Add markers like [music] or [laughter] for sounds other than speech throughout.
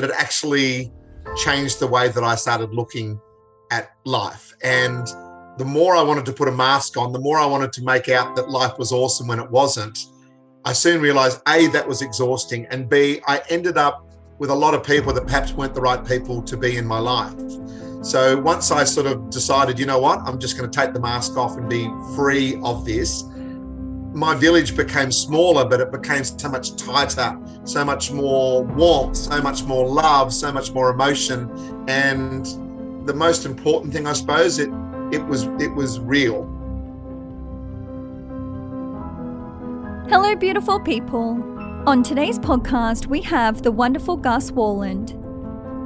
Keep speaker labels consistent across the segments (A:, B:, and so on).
A: but it actually changed the way that I started looking at life. And the more I wanted to put a mask on, the more I wanted to make out that life was awesome when it wasn't. I soon realized A, that was exhausting, and B, I ended up with a lot of people that perhaps weren't the right people to be in my life. So once I sort of decided, you know what, I'm just going to take the mask off and be free of this, my village became smaller, but it became so much tighter, so much more warmth, so much more love, so much more emotion. And the most important thing, I suppose, it it was it was real.
B: Hello, beautiful people. On today's podcast, we have the wonderful Gus Worland.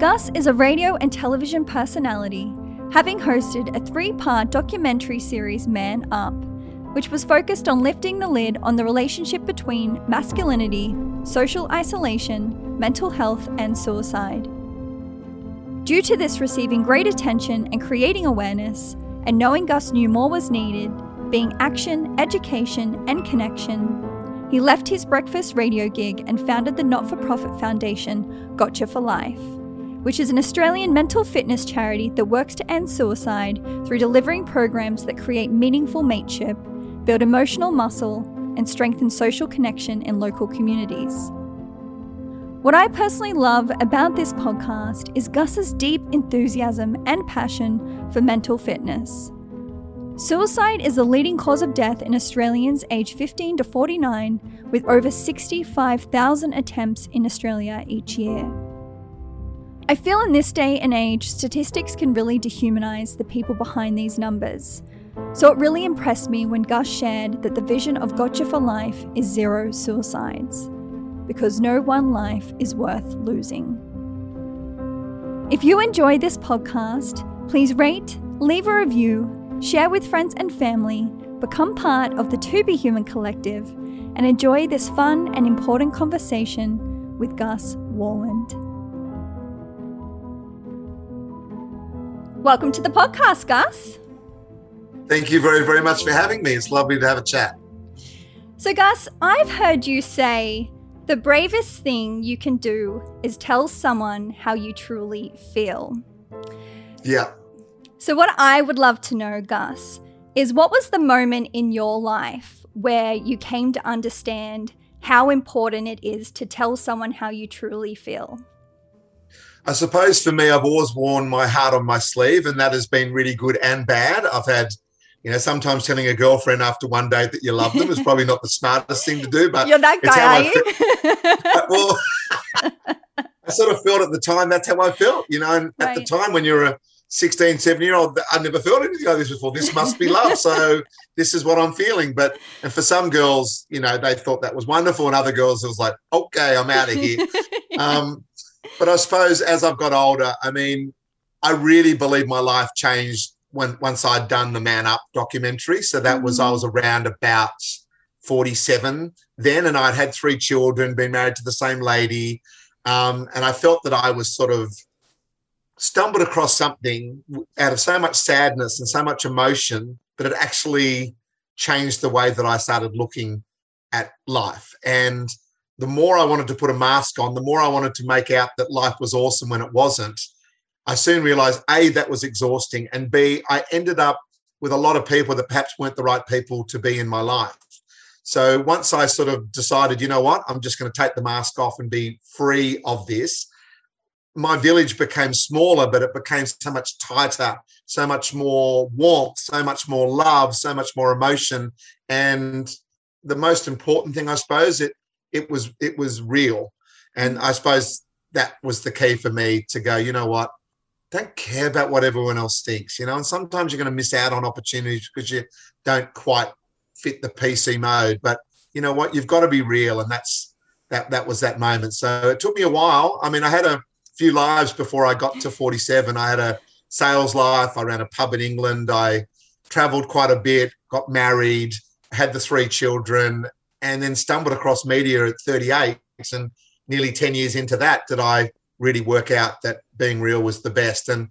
B: Gus is a radio and television personality, having hosted a three part documentary series, Man Up, which was focused on lifting the lid on the relationship between masculinity, social isolation, mental health, and suicide. Due to this receiving great attention and creating awareness, and knowing Gus knew more was needed, being action, education, and connection, he left his breakfast radio gig and founded the not for profit foundation Gotcha for Life, which is an Australian mental fitness charity that works to end suicide through delivering programs that create meaningful mateship, build emotional muscle, and strengthen social connection in local communities. What I personally love about this podcast is Gus's deep enthusiasm and passion for mental fitness. Suicide is the leading cause of death in Australians aged 15 to 49, with over 65,000 attempts in Australia each year. I feel in this day and age, statistics can really dehumanize the people behind these numbers. So it really impressed me when Gus shared that the vision of Gotcha for Life is zero suicides, because no one life is worth losing. If you enjoy this podcast, please rate, leave a review, share with friends and family, become part of the To Be Human Collective, and enjoy this fun and important conversation with Gus Worland. Welcome to the podcast, Gus.
A: Thank you very, very much for having me. It's lovely to have a chat.
B: So, Gus, I've heard you say the bravest thing you can do is tell someone how you truly feel.
A: Yeah.
B: So, what I would love to know, Gus, is what was the moment in your life where you came to understand how important it is to tell someone how you truly feel?
A: I suppose for me, I've always worn my heart on my sleeve, and that has been really good and bad. I've had, you know, sometimes telling a girlfriend after one date that you love them is probably not the smartest thing to do, but
B: you're that guy, are you?
A: well, I sort of felt at the time that's how I felt, you know, and right. at the time when you're a 16, 17 year old, I never felt anything like this before. This must be love. So this is what I'm feeling. But and for some girls, you know, they thought that was wonderful. And other girls, it was like, okay, I'm out of here. [laughs] um, but I suppose as I've got older, I mean, I really believe my life changed when once I'd done the Man Up documentary. So that was I mm. was around about 47 then, and I'd had three children, been married to the same lady. Um, and I felt that I was sort of stumbled across something out of so much sadness and so much emotion that it actually changed the way that I started looking at life. And the more I wanted to put a mask on, the more I wanted to make out that life was awesome when it wasn't. I soon realized A, that was exhausting. And B, I ended up with a lot of people that perhaps weren't the right people to be in my life. So once I sort of decided, you know what, I'm just going to take the mask off and be free of this, my village became smaller, but it became so much tighter, so much more warmth, so much more love, so much more emotion. And the most important thing, I suppose, it it was it was real. And I suppose that was the key for me to go, you know what? Don't care about what everyone else thinks, you know. And sometimes you're going to miss out on opportunities because you don't quite fit the PC mode. But you know what? You've got to be real, and that's that. That was that moment. So it took me a while. I mean, I had a few lives before I got to 47. I had a sales life. I ran a pub in England. I traveled quite a bit, got married, had the three children, and then stumbled across media at 38. And nearly 10 years into that, did I really work out that being real was the best. And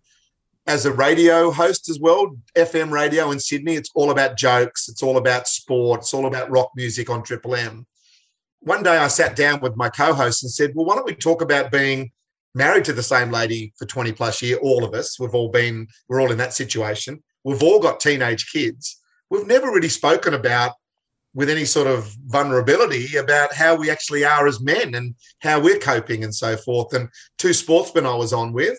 A: as a radio host as well, FM radio in Sydney, it's all about jokes, it's all about sport, it's all about rock music on Triple M. One day I sat down with my co host and said, Well, why don't we talk about being married to the same lady for 20 plus year, all of us. We've all been, we're all in that situation. We've all got teenage kids. We've never really spoken about with any sort of vulnerability about how we actually are as men and how we're coping and so forth. And two sportsmen I was on with,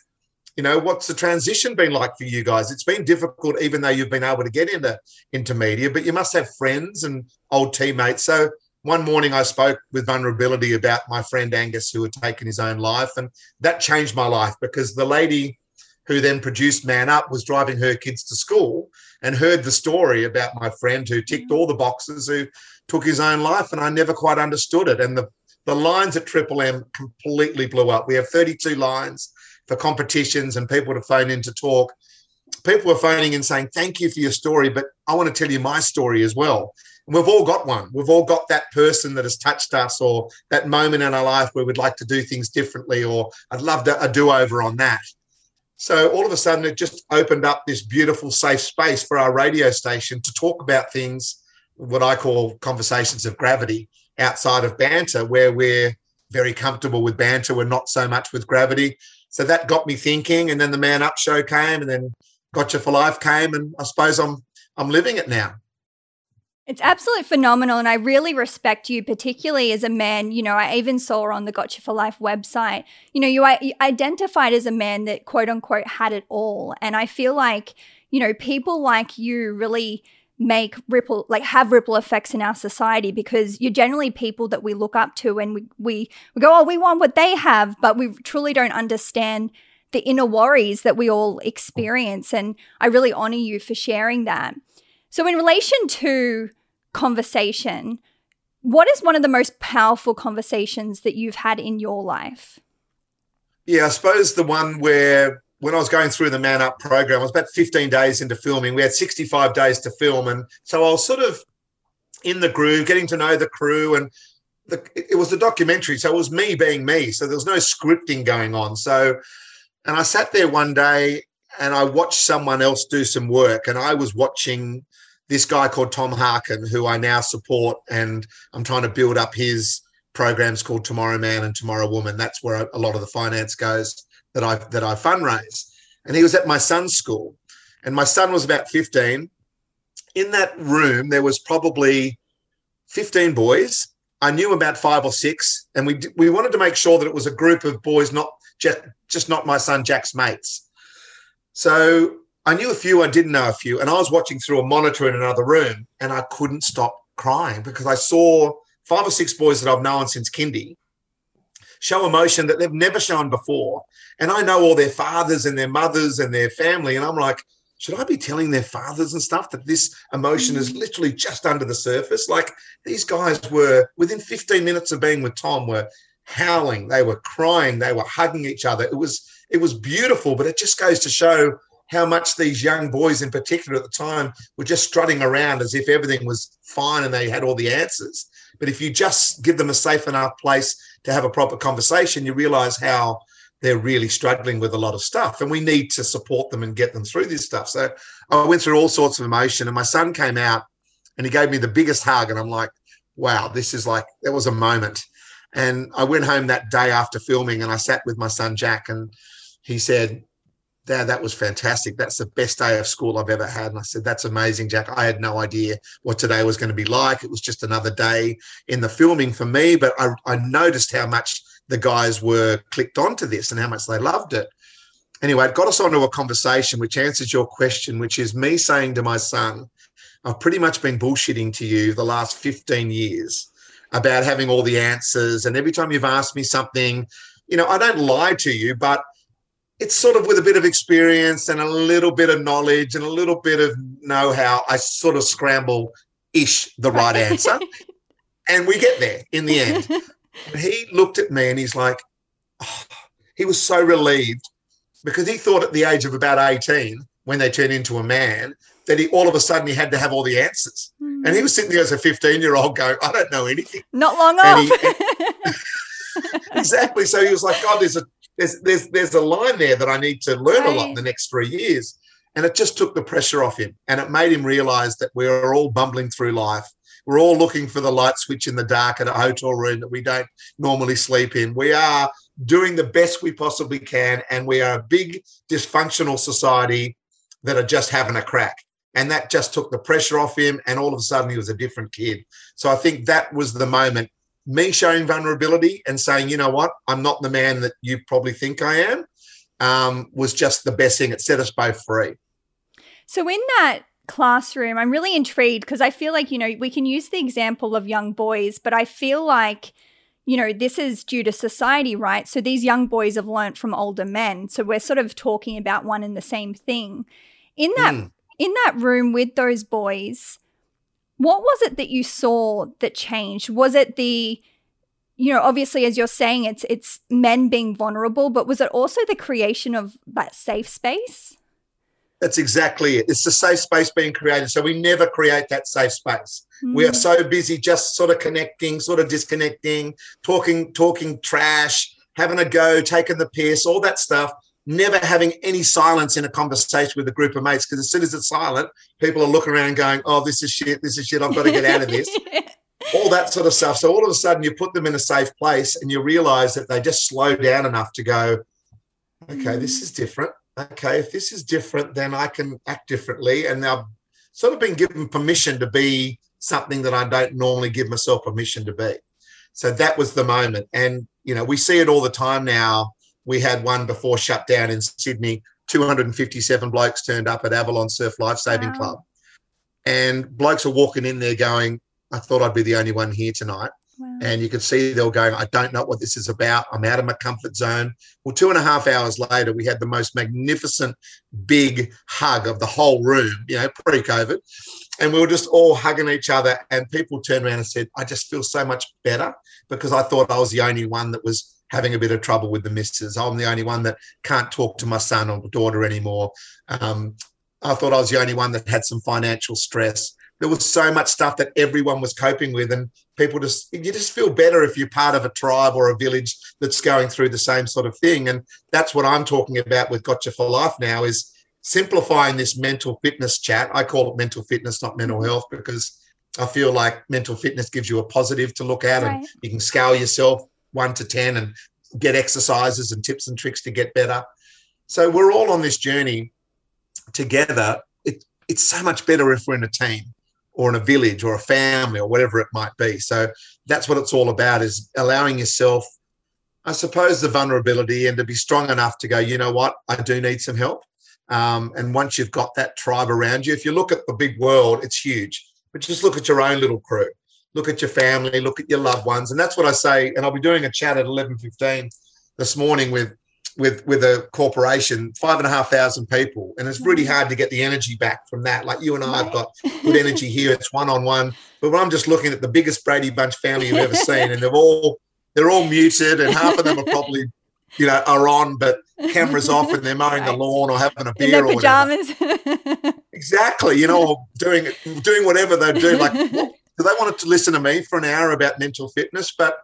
A: you know, what's the transition been like for you guys? It's been difficult, even though you've been able to get into into media, but you must have friends and old teammates. So one morning I spoke with vulnerability about my friend Angus who had taken his own life, and that changed my life because the lady who then produced Man Up was driving her kids to school and heard the story about my friend who ticked all the boxes, who took his own life, and I never quite understood it. And the the lines at Triple M completely blew up. We have 32 lines for competitions and people to phone in to talk. People were phoning in saying, Thank you for your story, but I want to tell you my story as well. And we've all got one. We've all got that person that has touched us or that moment in our life where we'd like to do things differently, or I'd love to, a do over on that. So all of a sudden, it just opened up this beautiful, safe space for our radio station to talk about things, what I call conversations of gravity outside of banter, where we're very comfortable with banter. We're not so much with gravity. So that got me thinking. And then the Man Up show came, and then Gotcha for Life came, and I suppose I'm I'm living it now.
B: It's absolutely phenomenal. And I really respect you, particularly as a man. You know, I even saw on the Gotcha for Life website, you know, you, identified as a man that quote unquote had it all. And I feel like, you know, people like you really make ripple like have ripple effects in our society because you're generally people that we look up to and we we, we go oh we want what they have but we truly don't understand the inner worries that we all experience and I really honor you for sharing that so, in relation to conversation, what is one of the most powerful conversations that you've had in your life?
A: Yeah, I suppose the one where when I was going through the Man Up program, I was about 15 days into filming. We had 65 days to film. And so I was sort of in the groove, getting to know the crew. And the, it was a documentary. So it was me being me. So there was no scripting going on. So, and I sat there one day and I watched someone else do some work. And I was watching this guy called Tom Harkin, who I now support, and I'm trying to build up his programs called Tomorrow Man and Tomorrow Woman. That's where a lot of the finance goes that I that I fundraise. And he was at my son's school, and my son was about 15. In that room, there was probably 15 boys. I knew about five or six, and we we wanted to make sure that it was a group of boys, not just just not my son Jack's mates. So I knew a few, I didn't know a few, and I was watching through a monitor in another room, and I couldn't stop crying because I saw five or six boys that I've known since kindy show emotion that they've never shown before, and I know all their fathers and their mothers and their family, and I'm like, should I be telling their fathers and stuff that this emotion is mm. literally just under the surface? Like these guys were within 15 minutes of being with Tom were howling, they were crying, they were hugging each other. It was it was beautiful, but it just goes to show how much these young boys in particular at the time were just strutting around as if everything was fine and they had all the answers. But if you just give them a safe enough place to have a proper conversation, you realize how they're really struggling with a lot of stuff. And we need to support them and get them through this stuff. So I went through all sorts of emotion. And my son came out and he gave me the biggest hug. And I'm like, wow, this is like, that was a moment. And I went home that day after filming and I sat with my son, Jack, and he said, Dad, that was fantastic. That's the best day of school I've ever had. And I said, That's amazing, Jack. I had no idea what today was going to be like. It was just another day in the filming for me, but I, I noticed how much the guys were clicked onto this and how much they loved it. Anyway, it got us onto a conversation which answers your question, which is me saying to my son, I've pretty much been bullshitting to you the last 15 years about having all the answers. And every time you've asked me something, you know, I don't lie to you, but it's sort of with a bit of experience and a little bit of knowledge and a little bit of know-how, I sort of scramble ish the right answer. [laughs] and we get there in the end. And [laughs] he looked at me and he's like, oh, he was so relieved because he thought at the age of about 18, when they turn into a man, that he all of a sudden he had to have all the answers. Mm. And he was sitting there as a 15 year old going, I don't know anything.
B: Not long and off.
A: He, [laughs] exactly. So he was like, God, there's a there's there's there's a line there that I need to learn right. a lot in the next three years. And it just took the pressure off him. And it made him realize that we're all bumbling through life. We're all looking for the light switch in the dark at a hotel room that we don't normally sleep in. We are doing the best we possibly can. And we are a big dysfunctional society that are just having a crack. And that just took the pressure off him. And all of a sudden, he was a different kid. So I think that was the moment me showing vulnerability and saying, you know what, I'm not the man that you probably think I am, um, was just the best thing. It set us both free.
B: So in that classroom, I'm really intrigued because I feel like, you know, we can use the example of young boys, but I feel like, you know, this is due to society, right? So these young boys have learnt from older men. So we're sort of talking about one and the same thing. In that mm. in that room with those boys, what was it that you saw that changed? Was it the you know, obviously as you're saying it's it's men being vulnerable, but was it also the creation of that safe space?
A: That's exactly it. It's the safe space being created. So we never create that safe space. Mm. We are so busy just sort of connecting, sort of disconnecting, talking, talking trash, having a go, taking the piss, all that stuff never having any silence in a conversation with a group of mates because as soon as it's silent, people are looking around going, "Oh, this is shit. This is shit. I've got to get out of this." [laughs] all that sort of stuff. So all of a sudden, you put them in a safe place, and you realise that they just slow down enough to go, "Okay, this is different. Okay, if this is different, then I can act differently." And now, sort of been given permission to be something that I don't normally give myself permission to be. So that was the moment, and you know, we see it all the time now we had one before shutdown in Sydney. 257 blokes turned up at Avalon Surf Life Saving wow. Club. And blokes are walking in there going, I thought I'd be the only one here tonight. Wow. And you could see they were going, I don't know what this is about. I'm out of my comfort zone. Well, two and a half hours later, we had the most magnificent big hug of the whole room, you know, pre COVID. And we were just all hugging each other. And people turned around and said, I just feel so much better because I thought I was the only one that was having a bit of trouble with the missus. I'm the only one that can't talk to my son or daughter anymore. Um, I thought I was the only one that had some financial stress. There was so much stuff that everyone was coping with, and people just you just feel better if you're part of a tribe or a village that's going through the same sort of thing. And that's what I'm talking about with Gotcha for Life now is simplifying this mental fitness chat. I call it mental fitness, not mental health, because I feel like mental fitness gives you a positive to look at, right. and you can scale yourself one to 10 and get exercises and tips and tricks to get better. So we're all on this journey together. It, it's so much better if we're in a team or in a village or a family or whatever it might be. So that's what it's all about is allowing yourself, I suppose, the vulnerability and to be strong enough to go, you know what, I do need some help. Um, and once you've got that tribe around you, if you look at the big world, it's huge. But just look at your own little crew look at your family, look at your loved ones, and that's what I say. And I'll be doing a chat at eleven fifteen this morning with with with a corporation, five and a half thousand people, and it's really mm. hard to get the energy back from that. Like you and I have got good energy here; it's one on one. But when I'm just looking at the biggest Brady Bunch family you've ever seen, and they're all they're all muted, and half of them are probably you know are on, but cameras off, and they're mowing right. the lawn or having a beer
B: or pajamas. [laughs]
A: exactly, you know, doing doing whatever they do. Like, what, they want to listen to me for an hour about mental fitness? But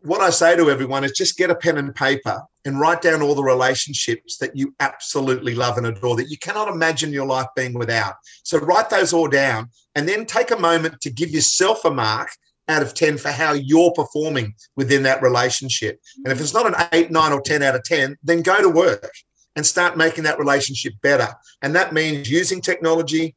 A: what I say to everyone is just get a pen and paper and write down all the relationships that you absolutely love and adore that you cannot imagine your life being without. So write those all down and then take a moment to give yourself a mark out of 10 for how you're performing within that relationship. And if it's not an 8, 9, or 10 out of 10, then go to work and start making that relationship better. And that means using technology,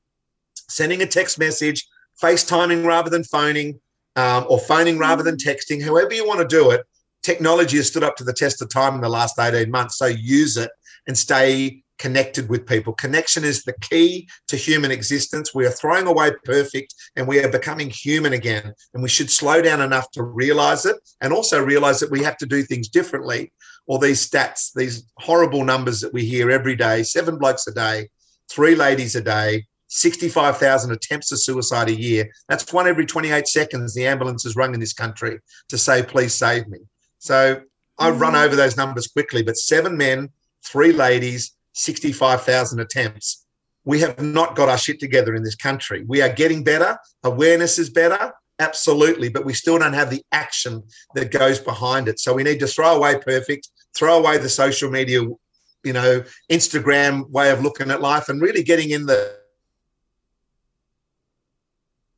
A: sending a text message, FaceTiming rather than phoning, um, or phoning rather than texting, however you want to do it. Technology has stood up to the test of time in the last 18 months. So use it and stay connected with people. Connection is the key to human existence. We are throwing away perfect and we are becoming human again. And we should slow down enough to realize it and also realize that we have to do things differently. Or these stats, these horrible numbers that we hear every day seven blokes a day, three ladies a day, 65,000 attempts of suicide a year. That's one every 28 seconds the ambulance is rung in this country to say, please save me. So I've mm-hmm. run over those numbers quickly, but seven men, three ladies, 65,000 attempts. We have not got our shit together in this country. We are getting better. Awareness is better. Absolutely. But we still don't have the action that goes behind it. So we need to throw away perfect, throw away the social media, you know, Instagram way of looking at life and really getting in the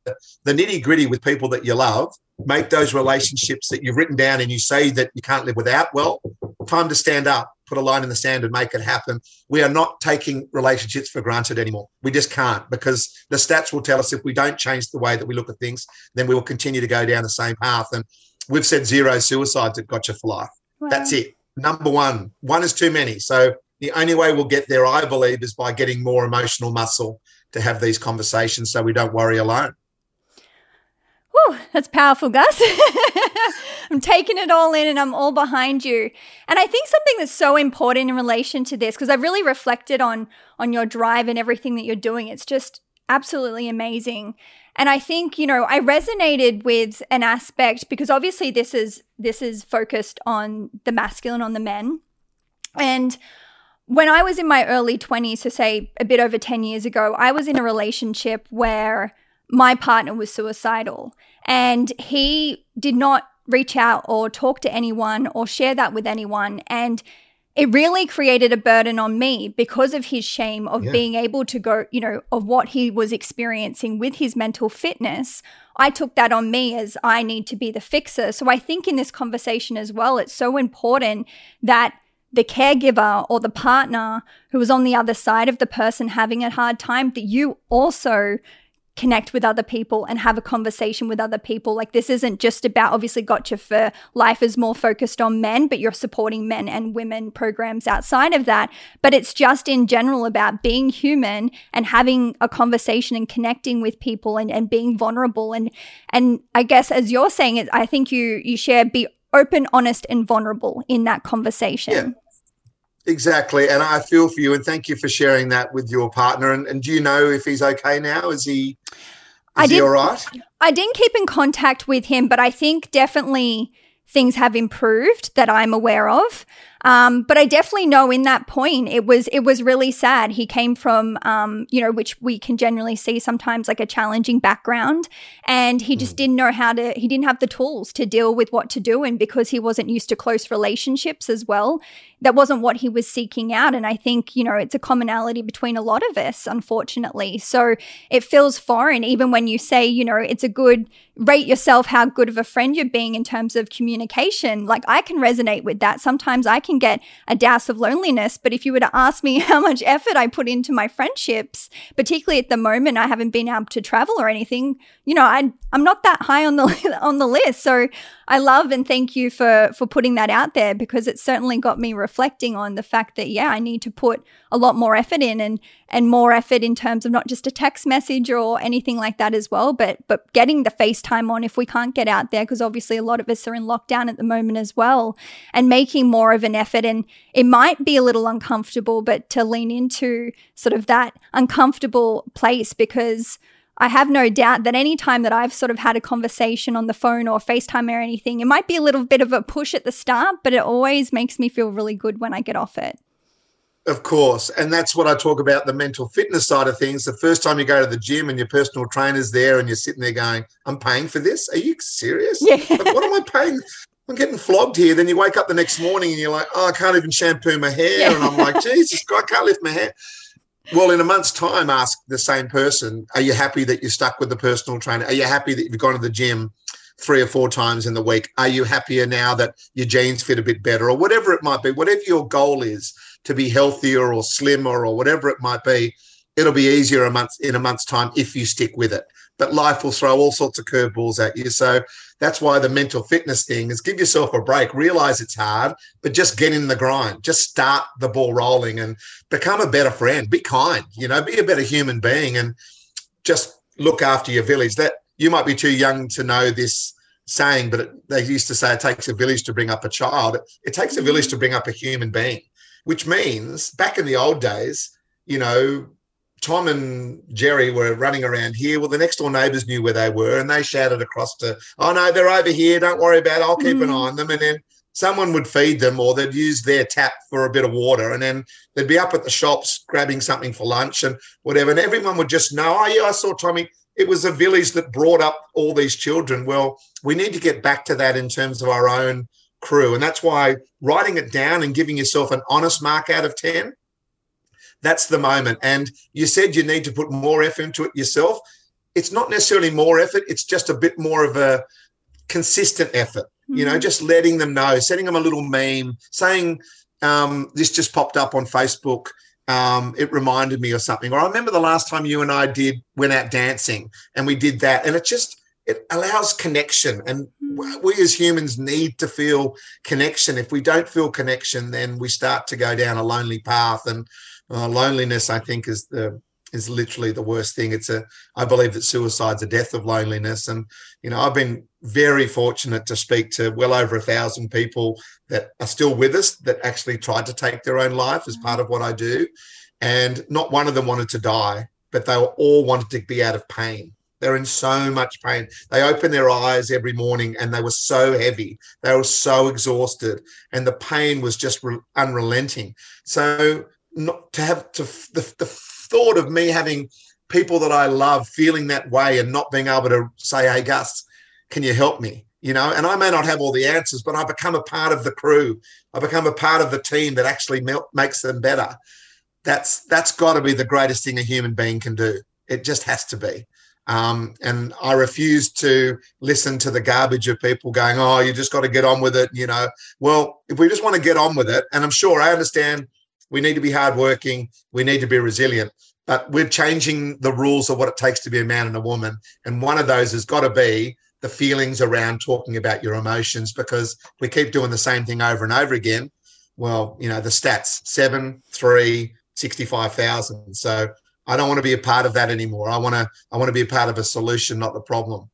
A: the nitty gritty with people that you love, make those relationships that you've written down and you say that you can't live without. Well, time to stand up, put a line in the sand and make it happen. We are not taking relationships for granted anymore. We just can't because the stats will tell us if we don't change the way that we look at things, then we will continue to go down the same path. And we've said zero suicides at Gotcha for Life. Wow. That's it. Number one. One is too many. So the only way we'll get there, I believe, is by getting more emotional muscle to have these conversations so we don't worry alone.
B: Whew, that's powerful, Gus. [laughs] I'm taking it all in and I'm all behind you. And I think something that's so important in relation to this, because I've really reflected on on your drive and everything that you're doing. It's just absolutely amazing. And I think, you know, I resonated with an aspect because obviously this is this is focused on the masculine, on the men. And when I was in my early 20s, so say a bit over 10 years ago, I was in a relationship where my partner was suicidal and he did not reach out or talk to anyone or share that with anyone. And it really created a burden on me because of his shame of yeah. being able to go, you know, of what he was experiencing with his mental fitness. I took that on me as I need to be the fixer. So I think in this conversation as well, it's so important that the caregiver or the partner who is on the other side of the person having a hard time, that you also connect with other people and have a conversation with other people. Like this isn't just about obviously gotcha for life is more focused on men, but you're supporting men and women programs outside of that. But it's just in general about being human and having a conversation and connecting with people and, and being vulnerable. And and I guess as you're saying it, I think you you share be open, honest, and vulnerable in that conversation.
A: Yeah. Exactly. And I feel for you and thank you for sharing that with your partner. And, and do you know if he's okay now? Is he is I he all right?
B: I didn't keep in contact with him, but I think definitely things have improved that I'm aware of. Um, but I definitely know in that point it was it was really sad. He came from um, you know, which we can generally see sometimes like a challenging background, and he just mm. didn't know how to. He didn't have the tools to deal with what to do, and because he wasn't used to close relationships as well, that wasn't what he was seeking out. And I think you know it's a commonality between a lot of us, unfortunately. So it feels foreign, even when you say you know it's a good rate yourself how good of a friend you're being in terms of communication. Like I can resonate with that. Sometimes I can get a douse of loneliness, but if you were to ask me [laughs] how much effort I put into my friendships, particularly at the moment I haven't been able to travel or anything, you know, I I'm not that high on the [laughs] on the list. So I love and thank you for for putting that out there because it certainly got me reflecting on the fact that yeah, I need to put a lot more effort in and and more effort in terms of not just a text message or anything like that as well, but but getting the FaceTime on if we can't get out there because obviously a lot of us are in lockdown at the moment as well and making more of an effort. And it might be a little uncomfortable but to lean into sort of that uncomfortable place because I have no doubt that any time that I've sort of had a conversation on the phone or FaceTime or anything, it might be a little bit of a push at the start, but it always makes me feel really good when I get off it.
A: Of course. And that's what I talk about the mental fitness side of things. The first time you go to the gym and your personal trainer's there and you're sitting there going, I'm paying for this. Are you serious? Yeah. Like, what am I paying? I'm getting flogged here. Then you wake up the next morning and you're like, oh, I can't even shampoo my hair. Yeah. And I'm like, Jesus, I can't lift my hair. Well, in a month's time, ask the same person, are you happy that you're stuck with the personal trainer? Are you happy that you've gone to the gym three or four times in the week? Are you happier now that your jeans fit a bit better or whatever it might be? Whatever your goal is to be healthier or slimmer or whatever it might be, it'll be easier a month in a month's time if you stick with it. But life will throw all sorts of curveballs at you. So that's why the mental fitness thing is give yourself a break, realize it's hard, but just get in the grind. Just start the ball rolling and become a better friend. Be kind, you know, be a better human being and just look after your village. That you might be too young to know this saying, but it, they used to say it takes a village to bring up a child. It, it takes a mm-hmm. village to bring up a human being, which means back in the old days, you know, Tom and Jerry were running around here. Well, the next door neighbours knew where they were and they shouted across to, oh, no, they're over here. Don't worry about it. I'll keep mm. an eye on them. And then someone would feed them or they'd use their tap for a bit of water. And then they'd be up at the shops grabbing something for lunch and whatever. And everyone would just know, oh, yeah, I saw Tommy. It was a village that brought up all these children. Well, we need to get back to that in terms of our own crew. And that's why writing it down and giving yourself an honest mark out of 10 that's the moment. And you said you need to put more effort into it yourself. It's not necessarily more effort, it's just a bit more of a consistent effort. mm-hmm. you know, mm-hmm. just letting them know, sending them a little meme, saying, um, this just popped up on Facebook. Um, it reminded me of something. Or I remember the last time you and I did went out dancing and we did that. And it just it allows connection. And mm-hmm. we as humans need to feel connection. If we don't feel connection, then we start to go down a lonely path. And uh, loneliness, I think, is the is literally the worst thing. It's a, I believe that suicide's a death of loneliness. And, you know, I've been very fortunate to speak to well over a thousand people that are still with us that actually tried to take their own life as part of what I do. And not one of them wanted to die, but they all wanted to be out of pain. They're in so much pain. They open their eyes every morning and they were so heavy. They were so exhausted and the pain was just re- unrelenting. So not to have to the, the thought of me having people that I love feeling that way and not being able to say, hey, Gus, can you help me? You know, and I may not have all the answers, but I become a part of the crew. I become a part of the team that actually makes them better. That's that's got to be the greatest thing a human being can do. It just has to be. Um, and I refuse to listen to the garbage of people going, "Oh, you just got to get on with it." You know, well, if we just want to get on with it, and I'm sure I understand we need to be hardworking. We need to be resilient. But we're changing the rules of what it takes to be a man and a woman. And one of those has got to be the feelings around talking about your emotions because we keep doing the same thing over and over again. Well, you know, the stats seven, three, 65,000. So I don't want to be a part of that anymore. I want to, I want to be a part of a solution, not the problem.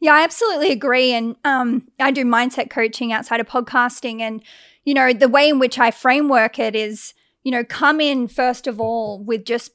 B: Yeah, I absolutely agree. And um, I do mindset coaching outside of podcasting. And, you know, the way in which I framework it is you know, come in first of all with just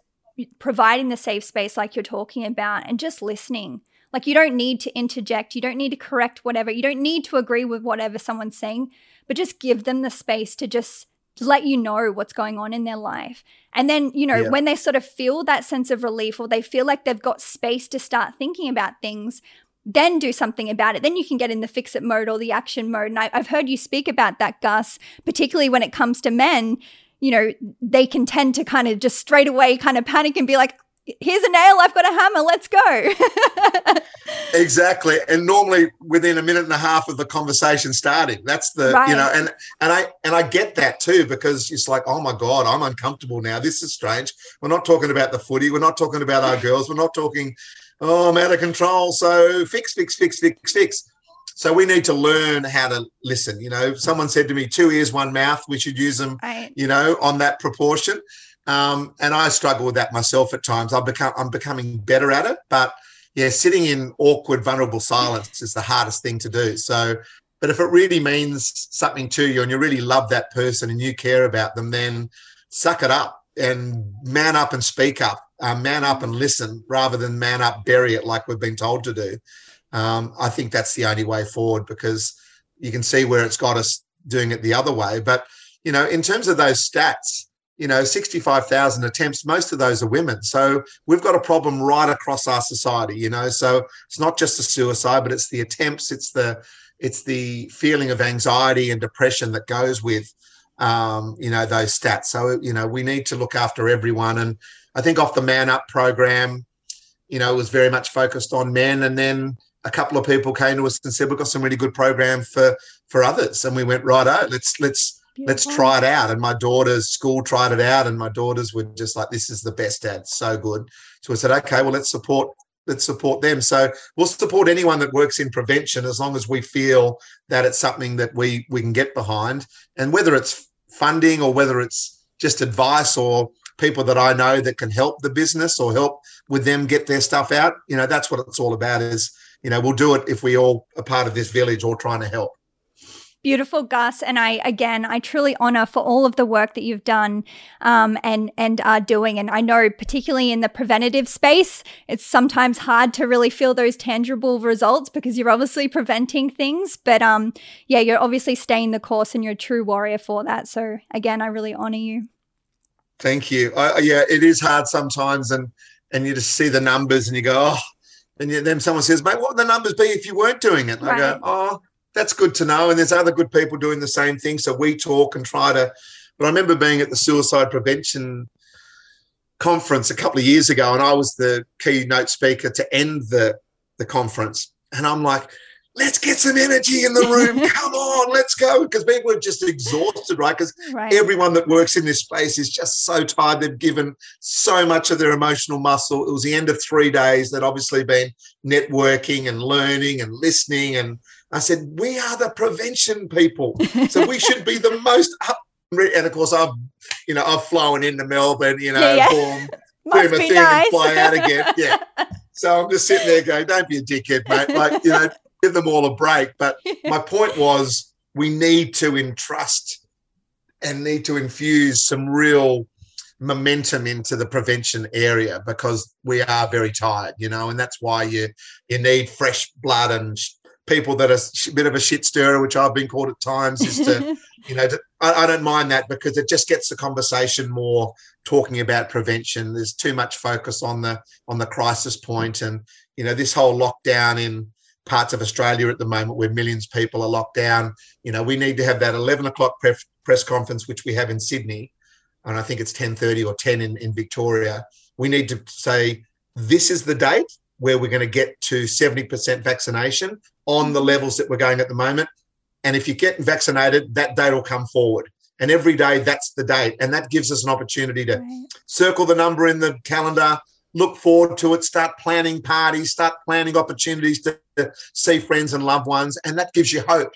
B: providing the safe space like you're talking about and just listening. Like you don't need to interject, you don't need to correct whatever, you don't need to agree with whatever someone's saying, but just give them the space to just let you know what's going on in their life. And then, you know, yeah. when they sort of feel that sense of relief or they feel like they've got space to start thinking about things, then do something about it. Then you can get in the fix it mode or the action mode. And I, have heard you speak about that, Gus, particularly when it comes to men you know, they can tend to kind of just straight away kind of panic and be like, here's a nail, I've got a hammer, let's go. [laughs]
A: exactly. And normally within a minute and a half of the conversation starting. That's the right. you know, and and I and I get that too, because it's like, oh my God, I'm uncomfortable now. This is strange. We're not talking about the footy, we're not talking about our girls, we're not talking, oh, I'm out of control. So fix, fix, fix, fix, fix. So we need to learn how to listen. You know, someone said to me, two ears, one mouth. We should use them, right. you know, on that proportion. Um, and I struggle with that myself at times. I've become I'm becoming better at it, but yeah, sitting in awkward, vulnerable silence is the hardest thing to do. So, but if it really means something to you and you really love that person and you care about them, then suck it up and man up and speak up, uh, man up and listen rather than man up, bury it like we've been told to do. Um, I think that's the only way forward because you can see where it's got us doing it the other way. But you know, in terms of those stats, you know, 65,000 attempts, most of those are women. So we've got a problem right across our society, you know. So it's not just the suicide, but it's the attempts, it's the it's the feeling of anxiety and depression that goes with um, you know, those stats. So, you know, we need to look after everyone. And I think off the Man Up program, you know, it was very much focused on men. And then a couple of people came to us and said we've got some really good program for for others. And we went right oh let's let's Beautiful. let's try it out. And my daughter's school tried it out and my daughters were just like this is the best dad so good. So we said okay well let's support let's support them. So we'll support anyone that works in prevention as long as we feel that it's something that we we can get behind. And whether it's funding or whether it's just advice or people that I know that can help the business or help with them get their stuff out you know that's what it's all about is you know, we'll do it if we all are part of this village all trying to help.
B: Beautiful, Gus, and I again, I truly honor for all of the work that you've done um, and and are doing. And I know, particularly in the preventative space, it's sometimes hard to really feel those tangible results because you're obviously preventing things. But um, yeah, you're obviously staying the course, and you're a true warrior for that. So again, I really honor you.
A: Thank you. I, yeah, it is hard sometimes, and and you just see the numbers, and you go, oh and then someone says, mate, what would the numbers be if you weren't doing it? And right. I go, oh, that's good to know. And there's other good people doing the same thing. So we talk and try to. But I remember being at the suicide prevention conference a couple of years ago, and I was the keynote speaker to end the, the conference. And I'm like, let's get some energy in the room. [laughs] Come on, let's go. Because people are just exhausted, right? Because right. everyone that works in this space is just so tired. They've given so much of their emotional muscle. It was the end of three days. They'd obviously been networking and learning and listening. And I said, we are the prevention people. So we should be the [laughs] most up. And of course, I've, you know, I've flown into Melbourne, you know, yeah, yeah. [laughs] a thing nice. and fly out again. Yeah. So I'm just sitting there going, don't be a dickhead, mate. Like, you know, give them all a break. But [laughs] my point was we need to entrust and need to infuse some real momentum into the prevention area because we are very tired, you know, and that's why you you need fresh blood and people that are a bit of a shit stirrer, which I've been called at times, is to, [laughs] you know, to, I, I, don't mind that because it just gets the conversation more talking about prevention. There's too much focus on the on the crisis point, and you know, this whole lockdown in parts of Australia at the moment where millions of people are locked down. You know, we need to have that 11 o'clock press, press conference, which we have in Sydney, and I think it's 10.30 or 10 in, in Victoria. We need to say, this is the date where we're going to get to 70% vaccination on the levels that we're going at the moment. And if you get vaccinated, that date will come forward. And every day, that's the date. And that gives us an opportunity to right. circle the number in the calendar, look forward to it, start planning parties, start planning opportunities to, see friends and loved ones, and that gives you hope.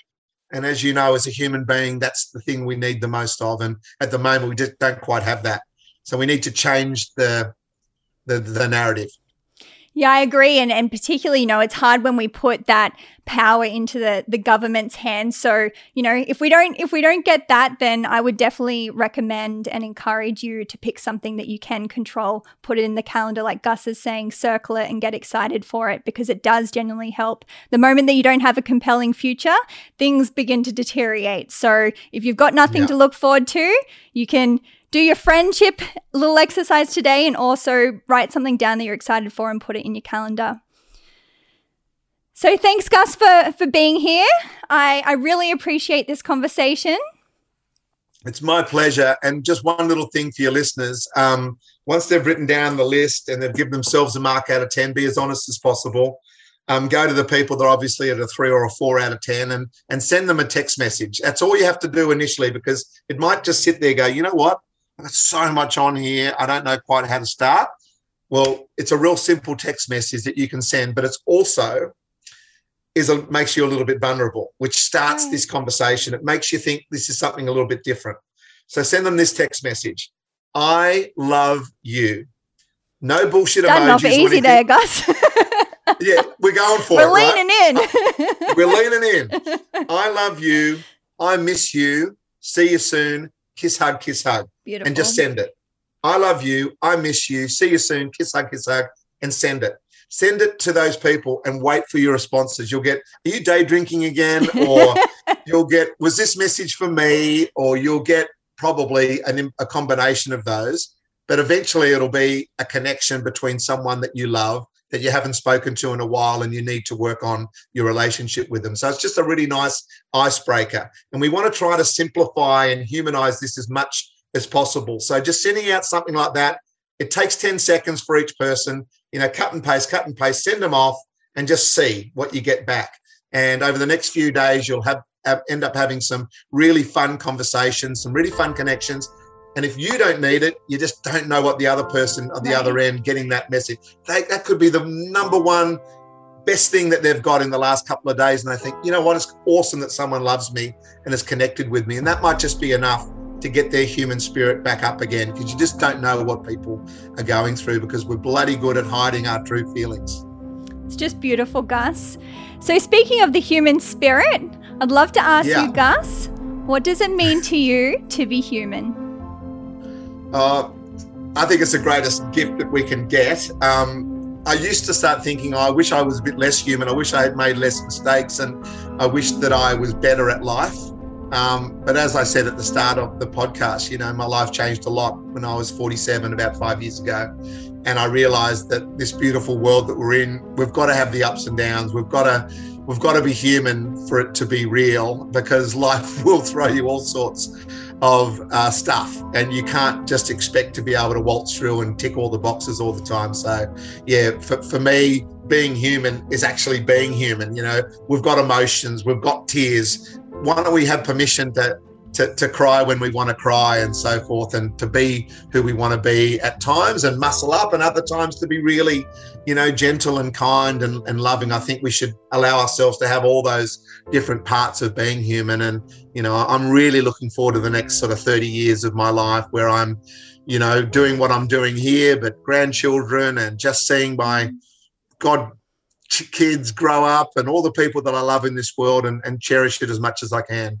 A: And as you know, as a human being, that's the thing we need the most of. And at the moment, we just don't quite have that. So we need to change the the, the narrative.
B: Yeah, I agree. And, and particularly, you know, it's hard when we put that power into the, the government's hands. So, you know, if we don't if we don't get that, then I would definitely recommend and encourage you to pick something that you can control, put it in the calendar, like Gus is saying, circle it and get excited for it because it does genuinely help. The moment that you don't have a compelling future, things begin to deteriorate. So if you've got nothing yeah. to look forward to, you can do your friendship little exercise today and also write something down that you're excited for and put it in your calendar. So thanks, Gus, for, for being here. I, I really appreciate this conversation.
A: It's my pleasure. And just one little thing for your listeners. Um, once they've written down the list and they've given themselves a mark out of 10, be as honest as possible. Um, go to the people that are obviously at a three or a four out of 10 and, and send them a text message. That's all you have to do initially because it might just sit there go, you know what? I've so much on here. I don't know quite how to start. Well, it's a real simple text message that you can send, but it's also is a, makes you a little bit vulnerable, which starts this conversation. It makes you think this is something a little bit different. So send them this text message. I love you. No bullshit Starting emojis. off
B: easy there, Gus. [laughs]
A: yeah, we're going for
B: we're
A: it.
B: We're leaning
A: right? in. Uh, we're leaning in. [laughs] I love you. I miss you. See you soon kiss, hug, kiss, hug, Beautiful. and just send it. I love you. I miss you. See you soon. Kiss, hug, kiss, hug, and send it. Send it to those people and wait for your responses. You'll get, are you day drinking again? Or [laughs] you'll get, was this message for me? Or you'll get probably an, a combination of those. But eventually it'll be a connection between someone that you love that you haven't spoken to in a while and you need to work on your relationship with them. So it's just a really nice icebreaker. And we want to try to simplify and humanize this as much as possible. So just sending out something like that, it takes 10 seconds for each person, you know, cut and paste, cut and paste, send them off and just see what you get back. And over the next few days, you'll have, end up having some really fun conversations, some really fun connections and if you don't need it, you just don't know what the other person on the right. other end getting that message. They, that could be the number one best thing that they've got in the last couple of days. And they think, you know what, it's awesome that someone loves me and is connected with me. And that might just be enough to get their human spirit back up again because you just don't know what people are going through because we're bloody good at hiding our true feelings.
B: It's just beautiful, Gus. So, speaking of the human spirit, I'd love to ask yeah. you, Gus, what does it mean to you to be human?
A: Uh, I think it's the greatest gift that we can get. Um, I used to start thinking, oh, I wish I was a bit less human. I wish I had made less mistakes and I wish that I was better at life. Um, but as I said at the start of the podcast, you know, my life changed a lot when I was 47, about five years ago. And I realized that this beautiful world that we're in, we've got to have the ups and downs. We've got to, we've got to be human for it to be real because [laughs] life will throw you all sorts of uh, stuff, and you can't just expect to be able to waltz through and tick all the boxes all the time. So, yeah, for, for me, being human is actually being human. You know, we've got emotions, we've got tears. Why don't we have permission to to, to cry when we want to cry and so forth and to be who we want to be at times and muscle up and other times to be really you know gentle and kind and, and loving i think we should allow ourselves to have all those different parts of being human. And you know i'm really looking forward to the next sort of 30 years of my life where i'm you know doing what i'm doing here but grandchildren and just seeing my god kids grow up and all the people that i love in this world and, and cherish it as much as i can